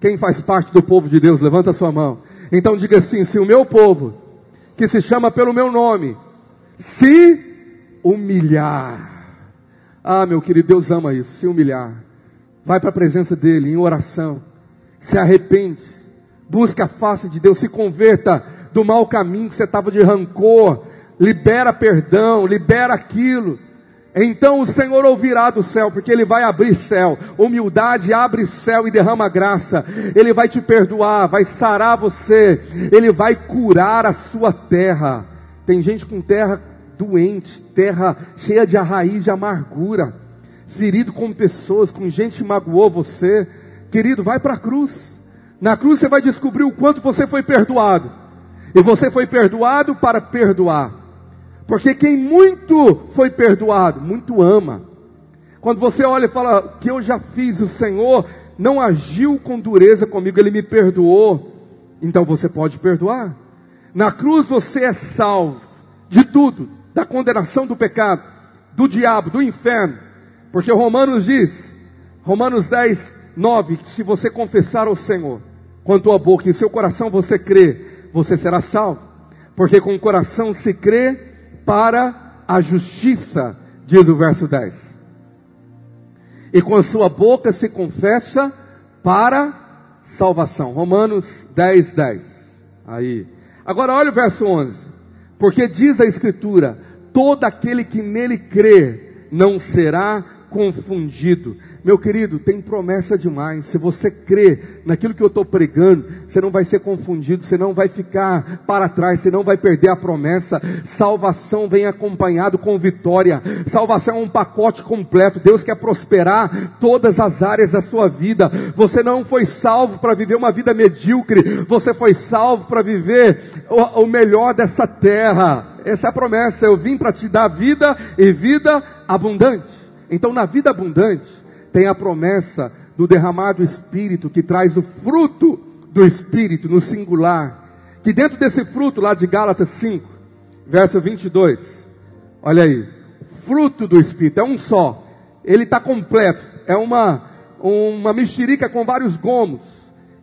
quem faz parte do povo de Deus, levanta a sua mão. Então diga assim: se o meu povo, que se chama pelo meu nome, se humilhar. Ah, meu querido, Deus ama isso, se humilhar. Vai para a presença dele em oração. Se arrepende. Busca a face de Deus, se converta do mau caminho que você estava de rancor. Libera perdão, libera aquilo então o Senhor ouvirá do céu, porque Ele vai abrir céu. Humildade abre céu e derrama graça. Ele vai te perdoar, vai sarar você. Ele vai curar a sua terra. Tem gente com terra doente, terra cheia de raiz de amargura, ferido com pessoas, com gente que magoou você. Querido, vai para a cruz. Na cruz você vai descobrir o quanto você foi perdoado. E você foi perdoado para perdoar. Porque quem muito foi perdoado, muito ama. Quando você olha e fala que eu já fiz, o Senhor não agiu com dureza comigo, Ele me perdoou, então você pode perdoar. Na cruz você é salvo de tudo, da condenação do pecado, do diabo, do inferno. Porque Romanos diz, Romanos 10, 9, que se você confessar ao Senhor, com a tua boca e em seu coração você crê, você será salvo. Porque com o coração se crê para a justiça, diz o verso 10. E com a sua boca se confessa para salvação. Romanos 10, 10. Aí. Agora olha o verso 11. Porque diz a Escritura: todo aquele que nele crê não será confundido. Meu querido, tem promessa demais. Se você crê naquilo que eu estou pregando, você não vai ser confundido, você não vai ficar para trás, você não vai perder a promessa. Salvação vem acompanhado com vitória. Salvação é um pacote completo. Deus quer prosperar todas as áreas da sua vida. Você não foi salvo para viver uma vida medíocre, você foi salvo para viver o, o melhor dessa terra. Essa é a promessa. Eu vim para te dar vida e vida abundante. Então, na vida abundante, tem a promessa do derramar do Espírito, que traz o fruto do Espírito no singular. Que dentro desse fruto, lá de Gálatas 5, verso 22, olha aí, fruto do Espírito, é um só, ele está completo, é uma, uma mexerica com vários gomos,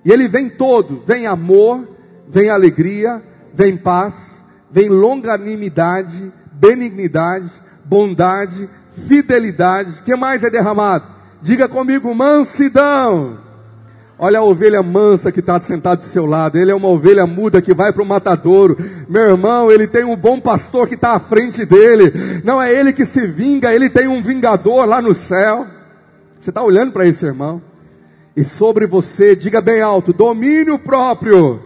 e ele vem todo: vem amor, vem alegria, vem paz, vem longanimidade, benignidade, bondade, fidelidade. que mais é derramado? Diga comigo, mansidão. Olha a ovelha mansa que está sentada do seu lado. Ele é uma ovelha muda que vai para o matadouro. Meu irmão, ele tem um bom pastor que está à frente dele. Não é ele que se vinga, ele tem um vingador lá no céu. Você está olhando para esse irmão? E sobre você, diga bem alto: domínio próprio.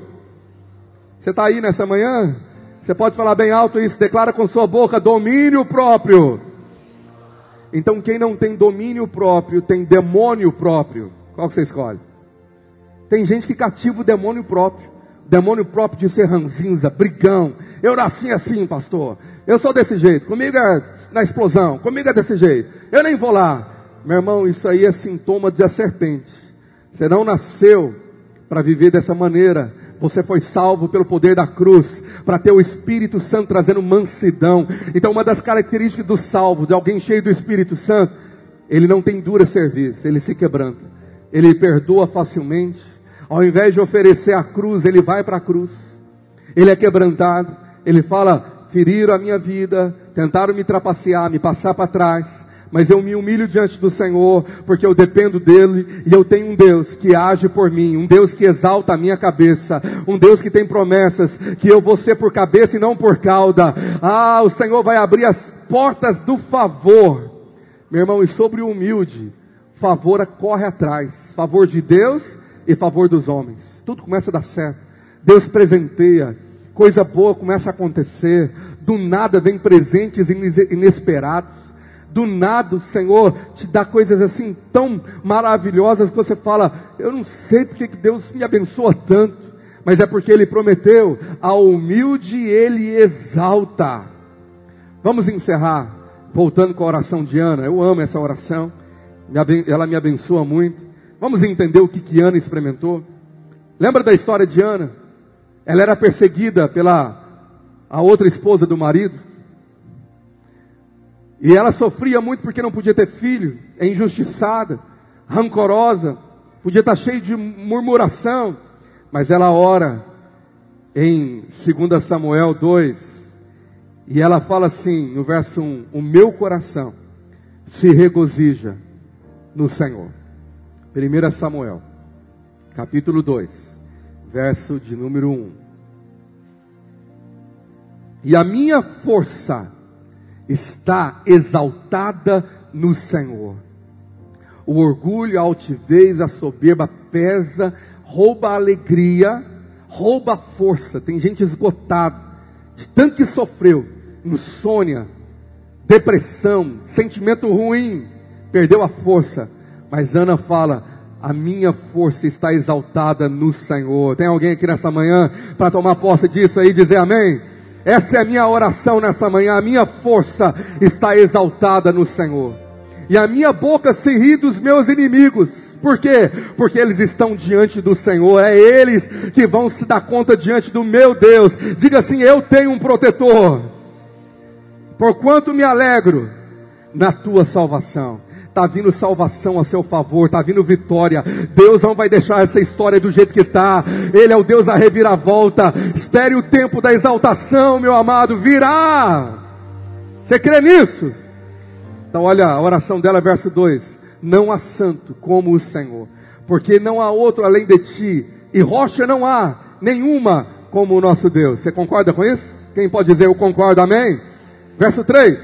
Você está aí nessa manhã? Você pode falar bem alto isso, declara com sua boca: domínio próprio. Então, quem não tem domínio próprio, tem demônio próprio. Qual que você escolhe? Tem gente que cativa o demônio próprio. Demônio próprio de ser ranzinza, brigão. Eu nasci assim, pastor. Eu sou desse jeito. Comigo é na explosão. Comigo é desse jeito. Eu nem vou lá. Meu irmão, isso aí é sintoma de a serpente. Você não nasceu para viver dessa maneira. Você foi salvo pelo poder da cruz, para ter o Espírito Santo trazendo mansidão. Então, uma das características do salvo, de alguém cheio do Espírito Santo, ele não tem dura serviço, ele se quebranta, ele perdoa facilmente. Ao invés de oferecer a cruz, ele vai para a cruz. Ele é quebrantado, ele fala: feriram a minha vida, tentaram me trapacear, me passar para trás, mas eu me humilho diante do Senhor, porque eu dependo dele e eu tenho um Deus que age por mim, um Deus que exalta a minha cabeça, um Deus que tem promessas, que eu vou ser por cabeça e não por cauda. Ah, o Senhor vai abrir as portas do favor. Meu irmão, e sobre o humilde, favor corre atrás, favor de Deus e favor dos homens. Tudo começa a dar certo. Deus presenteia, coisa boa começa a acontecer, do nada vem presentes inesperados. Do nada o Senhor te dá coisas assim tão maravilhosas que você fala, eu não sei porque que Deus me abençoa tanto, mas é porque Ele prometeu, ao humilde Ele exalta. Vamos encerrar, voltando com a oração de Ana, eu amo essa oração, ela me abençoa muito. Vamos entender o que, que Ana experimentou. Lembra da história de Ana? Ela era perseguida pela a outra esposa do marido. E ela sofria muito porque não podia ter filho, é injustiçada, rancorosa, podia estar cheia de murmuração, mas ela ora em 2 Samuel 2, e ela fala assim, no verso 1: O meu coração se regozija no Senhor. 1 Samuel, capítulo 2, verso de número 1. E a minha força está exaltada no Senhor. O orgulho, a altivez, a soberba pesa, rouba a alegria, rouba a força. Tem gente esgotada, de tanto que sofreu, insônia, depressão, sentimento ruim, perdeu a força. Mas Ana fala: a minha força está exaltada no Senhor. Tem alguém aqui nessa manhã para tomar posse disso aí e dizer amém? Essa é a minha oração nessa manhã. A minha força está exaltada no Senhor. E a minha boca se ri dos meus inimigos. Por quê? Porque eles estão diante do Senhor. É eles que vão se dar conta diante do meu Deus. Diga assim: Eu tenho um protetor. Porquanto me alegro na tua salvação. Está vindo salvação a seu favor, está vindo vitória. Deus não vai deixar essa história do jeito que está. Ele é o Deus da reviravolta. Espere o tempo da exaltação, meu amado, virá. Você crê nisso? Então, olha a oração dela, verso 2: Não há santo como o Senhor, porque não há outro além de ti, e rocha não há nenhuma como o nosso Deus. Você concorda com isso? Quem pode dizer eu concordo, amém? Verso 3: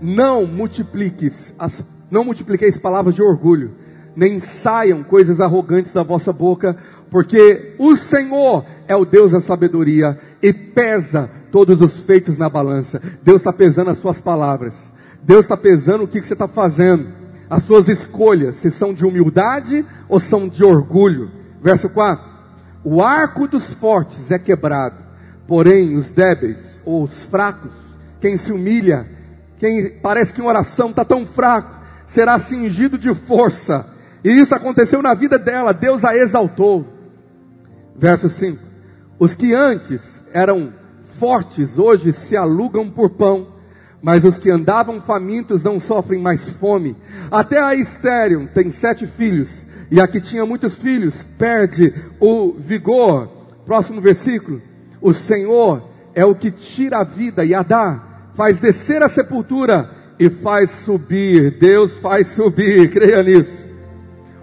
Não multipliques as não multipliqueis palavras de orgulho, nem saiam coisas arrogantes da vossa boca, porque o Senhor é o Deus da sabedoria e pesa todos os feitos na balança. Deus está pesando as suas palavras. Deus está pesando o que, que você está fazendo. As suas escolhas, se são de humildade ou são de orgulho. Verso 4: O arco dos fortes é quebrado, porém os débeis ou os fracos, quem se humilha, quem parece que uma oração está tão fraco, será cingido de força. E isso aconteceu na vida dela, Deus a exaltou. Verso 5: Os que antes eram fortes, hoje se alugam por pão, mas os que andavam famintos não sofrem mais fome. Até a estéreo tem sete filhos, e a que tinha muitos filhos perde o vigor. Próximo versículo: O Senhor é o que tira a vida e a dá, faz descer a sepultura e faz subir. Deus faz subir, creia nisso.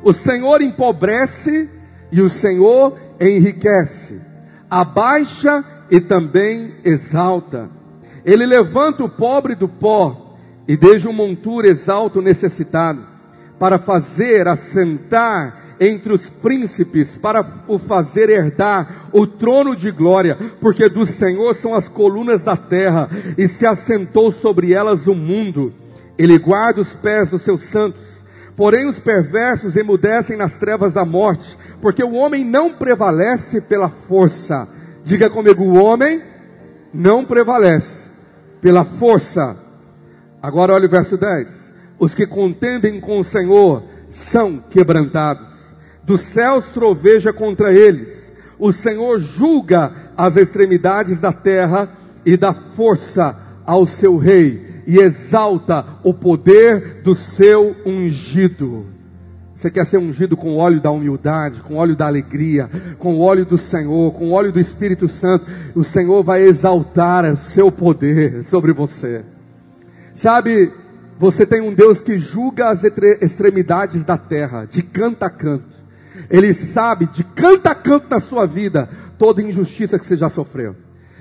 O Senhor empobrece e o Senhor enriquece. Abaixa e também exalta. Ele levanta o pobre do pó e desde um montura exalta o necessitado, para fazer assentar entre os príncipes para o fazer herdar o trono de glória, porque do Senhor são as colunas da terra e se assentou sobre elas o mundo. Ele guarda os pés dos seus santos, porém os perversos emudecem nas trevas da morte, porque o homem não prevalece pela força. Diga comigo, o homem não prevalece pela força. Agora olha o verso 10. Os que contendem com o Senhor são quebrantados dos céus troveja contra eles. O Senhor julga as extremidades da terra e dá força ao seu rei e exalta o poder do seu ungido. Você quer ser ungido com o óleo da humildade, com o óleo da alegria, com o óleo do Senhor, com o óleo do Espírito Santo. O Senhor vai exaltar o seu poder sobre você. Sabe, Você tem um Deus que julga as extremidades da terra, de canto a canto. Ele sabe de canto a canto da sua vida toda injustiça que você já sofreu.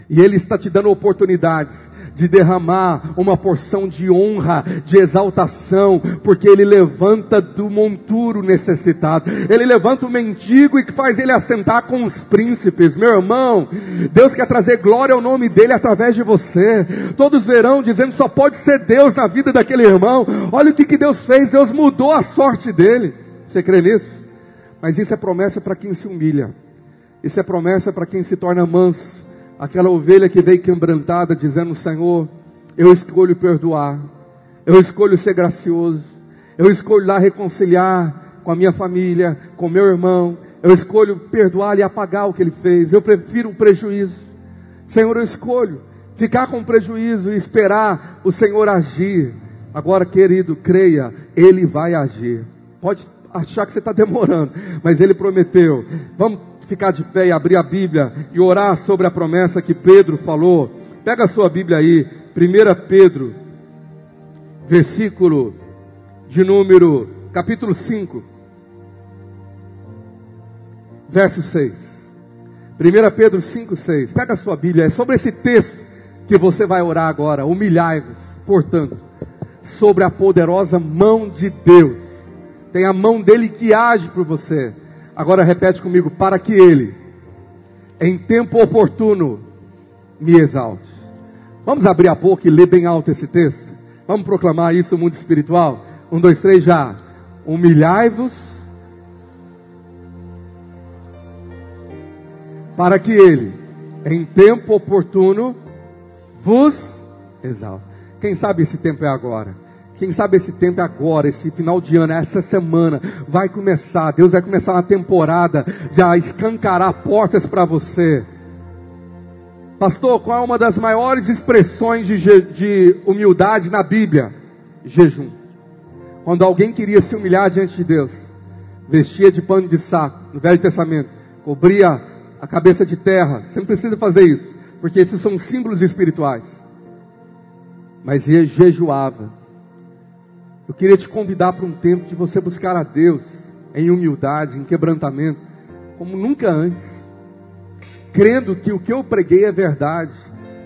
E Ele está te dando oportunidades de derramar uma porção de honra, de exaltação, porque Ele levanta do monturo necessitado, Ele levanta o mendigo e faz ele assentar com os príncipes. Meu irmão, Deus quer trazer glória ao nome dEle através de você. Todos verão dizendo só pode ser Deus na vida daquele irmão. Olha o que, que Deus fez, Deus mudou a sorte dele. Você crê nisso? Mas isso é promessa para quem se humilha. Isso é promessa para quem se torna manso. Aquela ovelha que veio quebrantada, dizendo: Senhor, eu escolho perdoar. Eu escolho ser gracioso. Eu escolho lá reconciliar com a minha família, com meu irmão. Eu escolho perdoar e apagar o que ele fez. Eu prefiro o prejuízo. Senhor, eu escolho ficar com prejuízo e esperar o Senhor agir. Agora, querido, creia, Ele vai agir. Pode achar que você está demorando, mas ele prometeu. Vamos ficar de pé e abrir a Bíblia e orar sobre a promessa que Pedro falou. Pega a sua Bíblia aí, 1 Pedro, versículo de número, capítulo 5, verso 6. 1 Pedro 5, 6. Pega a sua Bíblia, é sobre esse texto que você vai orar agora. Humilhai-vos, portanto, sobre a poderosa mão de Deus tem a mão dele que age por você. Agora repete comigo: para que ele, em tempo oportuno, me exalte. Vamos abrir a boca e ler bem alto esse texto? Vamos proclamar isso no mundo espiritual? Um, dois, três, já. Humilhai-vos, para que ele, em tempo oportuno, vos exalte. Quem sabe esse tempo é agora? Quem sabe esse tempo é agora, esse final de ano, essa semana, vai começar. Deus vai começar uma temporada já escancarar portas para você. Pastor, qual é uma das maiores expressões de, de humildade na Bíblia? Jejum. Quando alguém queria se humilhar diante de Deus, vestia de pano de saco, no Velho Testamento, cobria a cabeça de terra. Você não precisa fazer isso, porque esses são símbolos espirituais. Mas jejuava eu queria te convidar para um tempo de você buscar a Deus em humildade, em quebrantamento, como nunca antes, crendo que o que eu preguei é verdade,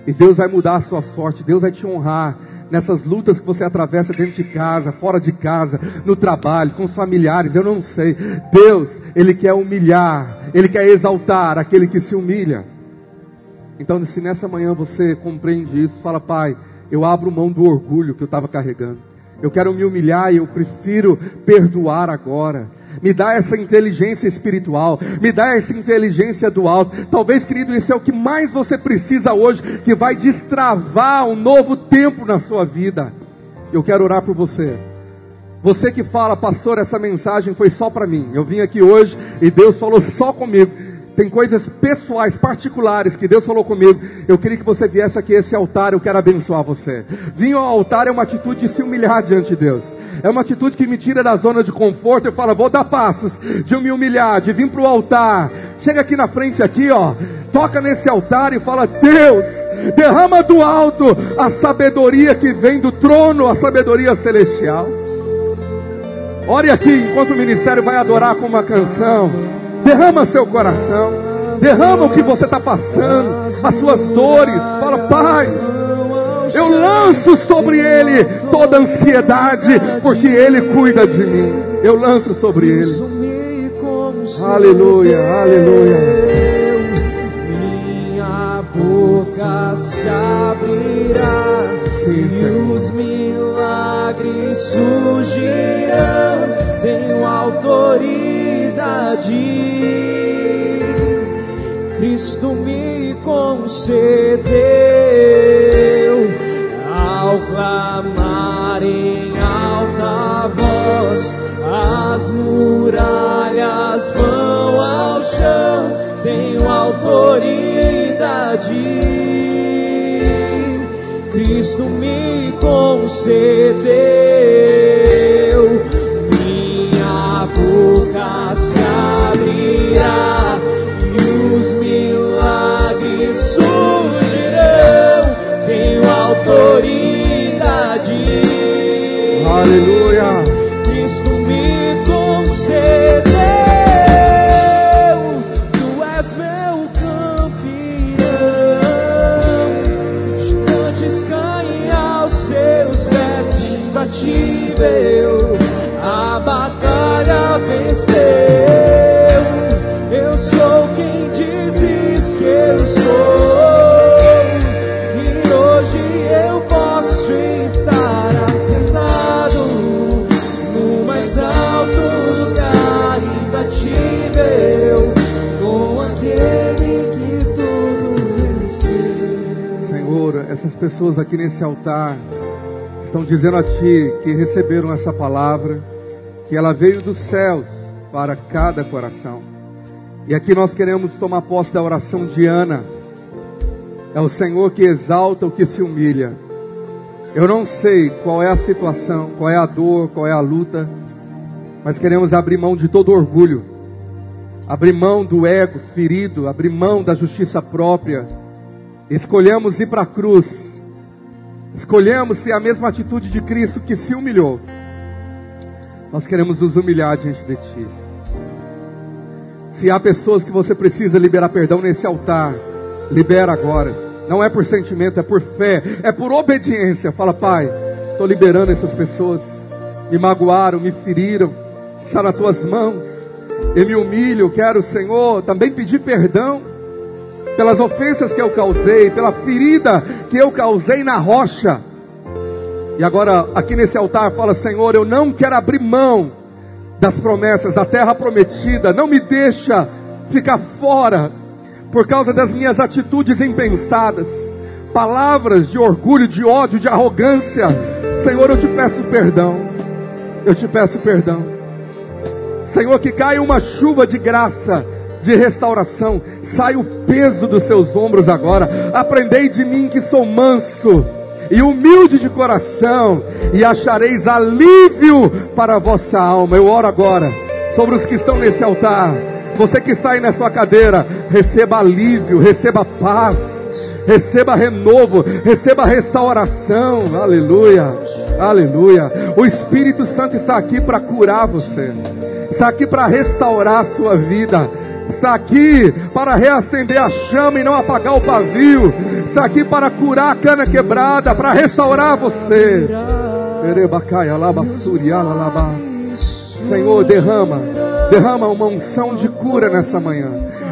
e Deus vai mudar a sua sorte, Deus vai te honrar nessas lutas que você atravessa dentro de casa, fora de casa, no trabalho, com os familiares, eu não sei. Deus, Ele quer humilhar, Ele quer exaltar aquele que se humilha. Então, se nessa manhã você compreende isso, fala, Pai, eu abro mão do orgulho que eu estava carregando. Eu quero me humilhar e eu prefiro perdoar agora. Me dá essa inteligência espiritual, me dá essa inteligência do alto. Talvez, querido, isso é o que mais você precisa hoje, que vai destravar um novo tempo na sua vida. Eu quero orar por você. Você que fala, pastor, essa mensagem foi só para mim. Eu vim aqui hoje e Deus falou só comigo tem coisas pessoais, particulares que Deus falou comigo. Eu queria que você viesse aqui a esse altar, eu quero abençoar você. Vir ao altar é uma atitude de se humilhar diante de Deus. É uma atitude que me tira da zona de conforto. Eu falo, vou dar passos de me humilhar, de vir para o altar. Chega aqui na frente, aqui, ó. Toca nesse altar e fala, Deus, derrama do alto a sabedoria que vem do trono, a sabedoria celestial. Ore aqui enquanto o ministério vai adorar com uma canção. Derrama seu coração. Derrama o que você está passando, as suas dores. Fala, Pai, eu lanço sobre Ele toda ansiedade, porque Ele cuida de mim. Eu lanço sobre Ele. Aleluia, aleluia. Minha boca se abrirá Sim, e os milagres surgirão. Tenho autoridade Cristo me concedeu ao clamar em alta voz, as muralhas vão ao chão, tenho autoridade. Cristo me concedeu minha boca a batalha venceu. Eu sou quem dizes que eu sou. E hoje eu posso estar assentado no mais alto lugar imbatível com aquele que tudo venceu. Senhor, essas pessoas aqui nesse altar estão dizendo a Ti que receberam essa palavra, que ela veio dos céus para cada coração. E aqui nós queremos tomar posse da oração de Ana. É o Senhor que exalta o que se humilha. Eu não sei qual é a situação, qual é a dor, qual é a luta, mas queremos abrir mão de todo orgulho, abrir mão do ego ferido, abrir mão da justiça própria. Escolhemos ir para a cruz escolhemos ter a mesma atitude de Cristo que se humilhou, nós queremos nos humilhar diante de Ti. Se há pessoas que você precisa liberar perdão nesse altar, libera agora. Não é por sentimento, é por fé, é por obediência. Fala, Pai, estou liberando essas pessoas. Me magoaram, me feriram, está nas tuas mãos. Eu me humilho, quero, Senhor, também pedir perdão pelas ofensas que eu causei, pela ferida que eu causei na rocha. E agora, aqui nesse altar, fala: Senhor, eu não quero abrir mão das promessas da terra prometida, não me deixa ficar fora por causa das minhas atitudes impensadas, palavras de orgulho, de ódio, de arrogância. Senhor, eu te peço perdão, eu te peço perdão. Senhor, que caia uma chuva de graça de restauração. Sai o peso dos seus ombros agora. Aprendei de mim que sou manso e humilde de coração, e achareis alívio para a vossa alma. Eu oro agora sobre os que estão nesse altar. Você que está aí na sua cadeira, receba alívio, receba paz, receba renovo, receba restauração. Aleluia, aleluia. O Espírito Santo está aqui para curar você, está aqui para restaurar a sua vida está aqui para reacender a chama e não apagar o pavio, está aqui para curar a cana quebrada, para restaurar você. Senhor, derrama, derrama uma unção de cura nessa manhã.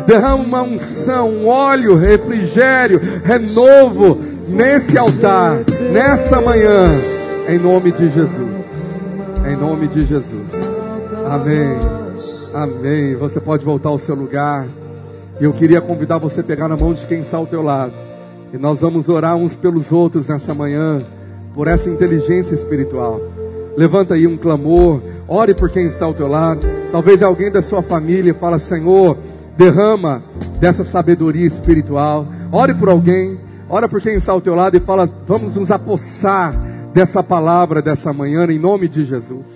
Derrama uma unção, um óleo, refrigério, renovo nesse altar, nessa manhã, em nome de Jesus. Em nome de Jesus. Amém. Amém. Você pode voltar ao seu lugar. Eu queria convidar você a pegar na mão de quem está ao teu lado. E nós vamos orar uns pelos outros nessa manhã, por essa inteligência espiritual. Levanta aí um clamor, ore por quem está ao teu lado. Talvez alguém da sua família fala: Senhor, derrama dessa sabedoria espiritual. Ore por alguém, ora por quem está ao teu lado e fala: Vamos nos apossar dessa palavra dessa manhã em nome de Jesus.